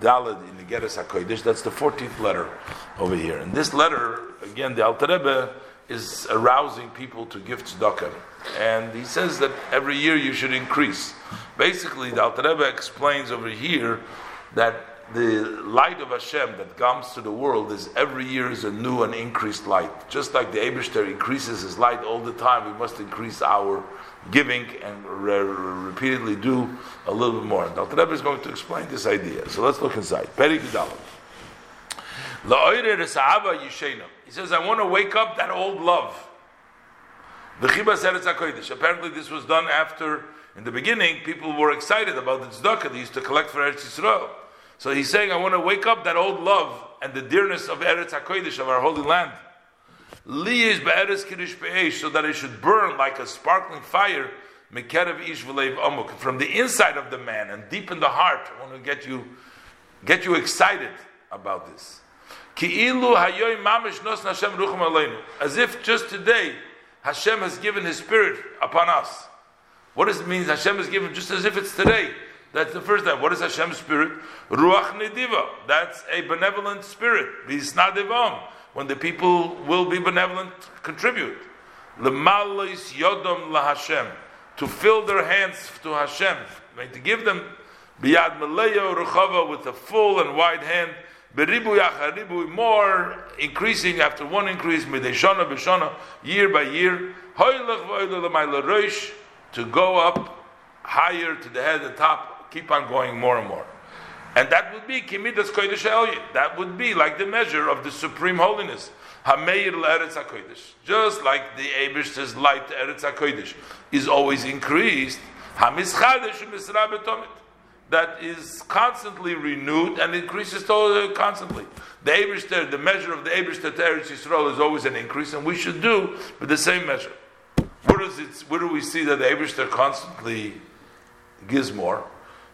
Dalad in the Geras HaKodesh, that's the 14th letter over here. And this letter, again, the Alter Rebbe is arousing people to give tzedakah. And he says that every year you should increase. Basically, the Alter Rebbe explains over here that the light of Hashem that comes to the world is every year is a new and increased light. Just like the Abishter increases his light all the time, we must increase our giving and re- repeatedly do a little bit more. Dr. Rebbe is going to explain this idea. So let's look inside. Peri He says, I want to wake up that old love. The Chibas Eretz HaKodesh. Apparently this was done after, in the beginning, people were excited about the tzedakah they used to collect for Eretz Yisrael. So he's saying, I want to wake up that old love and the dearness of Eretz HaKodesh, of our holy land. Liyis be'eres kiddush be'esh, so that it should burn like a sparkling fire, mekerev ish v'leiv amuk, from the inside of the man and deep in the heart. I want to get you, get you excited about this. Ki'ilu hayoy mamish nos Hashem rucham aleinu. As if just today Hashem has given His Spirit upon us. What does it mean? Hashem has given just as if it's today. That's the first time. What is Hashem's Spirit? Ruach nediva. That's a benevolent spirit. Visnadivam when the people will be benevolent, contribute. L'malis yodom laHashem, to fill their hands to Hashem, to give them biyad maleyo ruchava with a full and wide hand, beribu yacharibu, more increasing after one increase, mideshana b'shana, year by year, hoylech v'oyle to go up higher to the head, the top, keep on going more and more. And that would be Kimidas Kodesh Elyon. That would be like the measure of the supreme holiness. Eretz HaKodesh. Just like the Abish's light to Eretz HaKodesh is always increased. Hamizchadesh Misra Betomit. That is constantly renewed and increases uh, constantly. The Abishter, the measure of the Abishter to Eretz Yisrael is always an increase, and we should do with the same measure. Where, it, where do we see that the Abishter constantly gives more?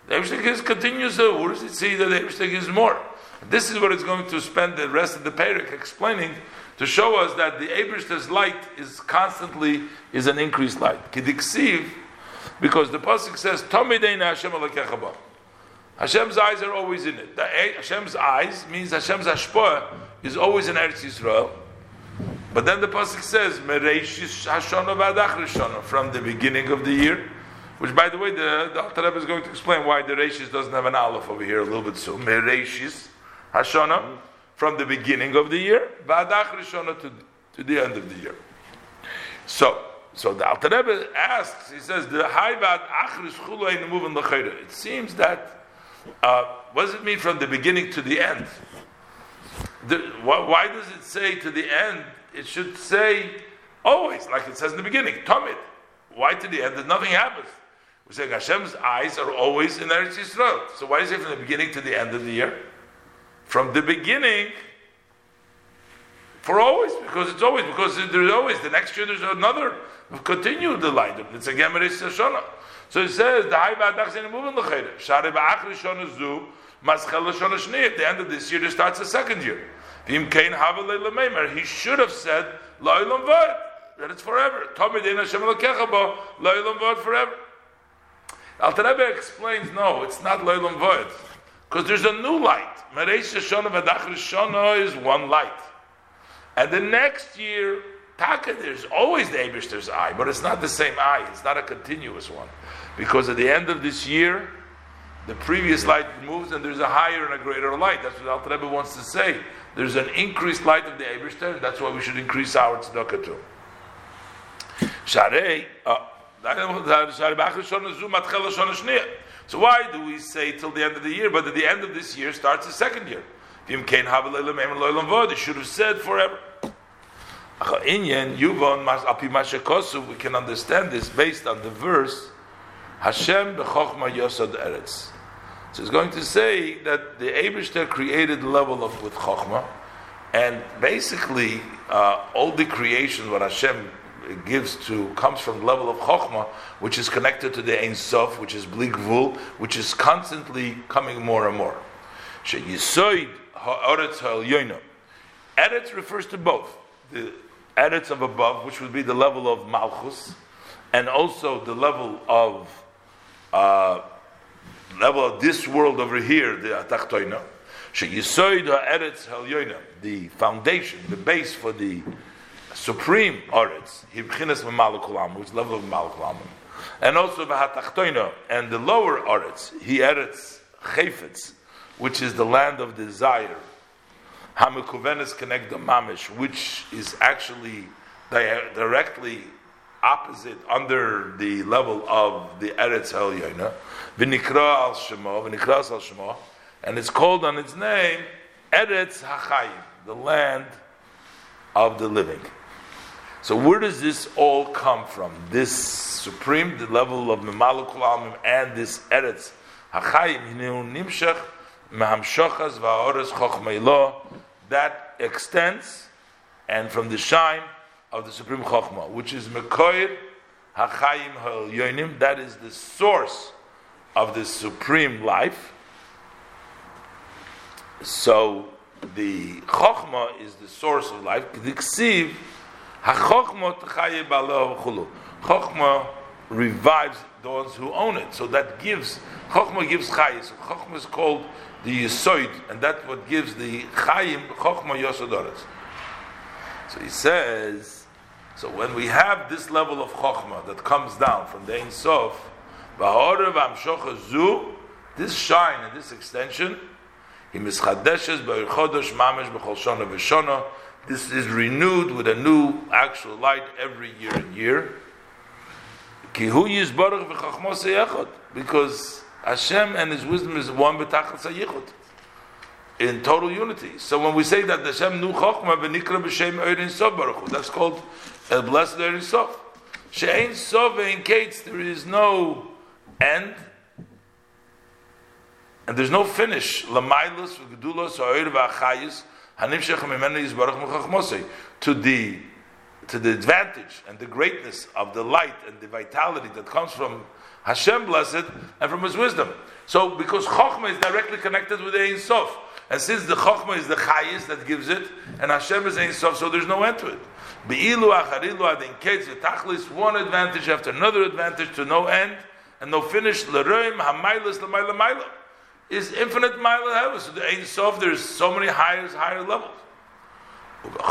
The Eibishter gives continues. the does it say that the Eibishter gives more? This is what it's going to spend the rest of the parak explaining to show us that the Eibishter's light is constantly is an increased light. Kidiksiv, because the pasuk says Tomideina Hashem alakechaba. Hashem's eyes are always in it. The, Hashem's eyes means Hashem's ashpah is always in Eretz Yisrael. But then the pasuk says Mereishis Hashana Vadach from the beginning of the year which, by the way, the, the Alter Rebbe is going to explain why the Reishis doesn't have an Aleph over here a little bit soon. Mereishis, Hashana, from the beginning of the year, Va'adach Rishona to, to the end of the year. So, so the Alter Rebbe asks, he says, the Hayvad Achris Chulay Nemuvan L'chayra. It seems that, uh, what does it mean from the beginning to the end? The, why, why, does it say to the end? It should say always, like it says in the beginning, Tomit. Why to the end? That nothing happens. We're saying Hashem's eyes are always in Eretz Yisrael. So why is it from the beginning to the end of the year? From the beginning, for always, because it's always, because there's always, the next year there's another, continue the line. It's a Gemeris Shana. So it says, the High Vadach Zin Muvin L'Cheder, Shari Ba'achri Shana Zu, Maschel Shana Shnei, at the end of this year, there starts the second year. Vim Kain Havalei L'Meimer, he should have said, La'ilam Vod, that it's forever. Tomid Ein Hashem L'Kecha Bo, La'ilam Vod forever. Alter Rebbe explains, no, it's not Leilam Void. Because there's a new light. Mereis Shana Vadach Shana is one light. And the next year, Taka, there's always the Abishter's eye, but it's not the same eye. It's not a continuous one. Because at the end of this year, the previous light moves and there's a higher and a greater light. That's what Alter Rebbe wants to say. There's an increased light of the Abishter, and that's why we should increase our tzedakah too. Sharei, uh, so why do we say till the end of the year? But at the end of this year starts the second year. It should have said forever. We can understand this based on the verse Hashem b'chokhma yosod eretz. So it's going to say that the Abishter created level of with chokhmah, and basically uh, all the creation what Hashem gives to comes from the level of chokhmah, which is connected to the Ein Sof, which is bli gvul, which is constantly coming more and more. She Sheyisoid ha'aretz ha'elyonim. Eretz refers to both the eretz of above, which would be the level of malchus, and also the level of uh, level of this world over here, the Atachtoina. Sheyisoid ha'eretz helyoina, the foundation, the base for the supreme Eretz, Hibchinas Mamalakulam, which is level of Mamalakulam. And also the Hatachtoina, and the lower Eretz, He Eretz Chayfetz, which is the land of desire. Hamikuvenes connect the Mamish, which is actually di- directly opposite under the level of the Eretz Helyoina. V'nikra al Shemo, v'nikra al Shemo, and it's called on its name Eretz Hachayim, the land of the living. So where does this all come from? This supreme the level of Memalukul Almim and this Eretz Hachayim Nimshach Mehamshachas Va'oras Chochmeilah that extends and from the shine of the supreme Chochmah, which is Mekoir Hachayim Yonim, that is the source of the supreme life. So the Chochmah is the source of life. Ksiv Chokhmah revives those who own it. So that gives, Chokhmah gives chayim. So Chokhmah is called the Yisoid, and that's what gives the chayim, Chokhmah Yosodoretz. So he says, so when we have this level of Chokhmah that comes down from the Ein Sof, this shine and this extension, he mischadeshes b'chodosh mamish b'chol v'shona, this is renewed with a new actual light every year and year. Because Hashem and His wisdom is one in total unity. So when we say that Hashem knew Chokhmah v'nikra b'shem Ein Sof Baruch that's called a blessed Ein Sof. She'ein Sof case there is no end and there's no finish. Lamailus v'gedulos ha'oir v'achayis to the to the advantage and the greatness of the light and the vitality that comes from Hashem blessed and from His wisdom. So because Chokhmah is directly connected with Ein Sof, and since the Chokhmah is the Chayis that gives it, and Hashem is Ein Sof, so there's no end to it. Be'ilu acharilu adin ketz v'tachlis, one advantage after another advantage to no end and no finish. L'roim ha'mailas l'mayla is infinite mile heavens. So the Ein Sof, there's so many higher, higher levels.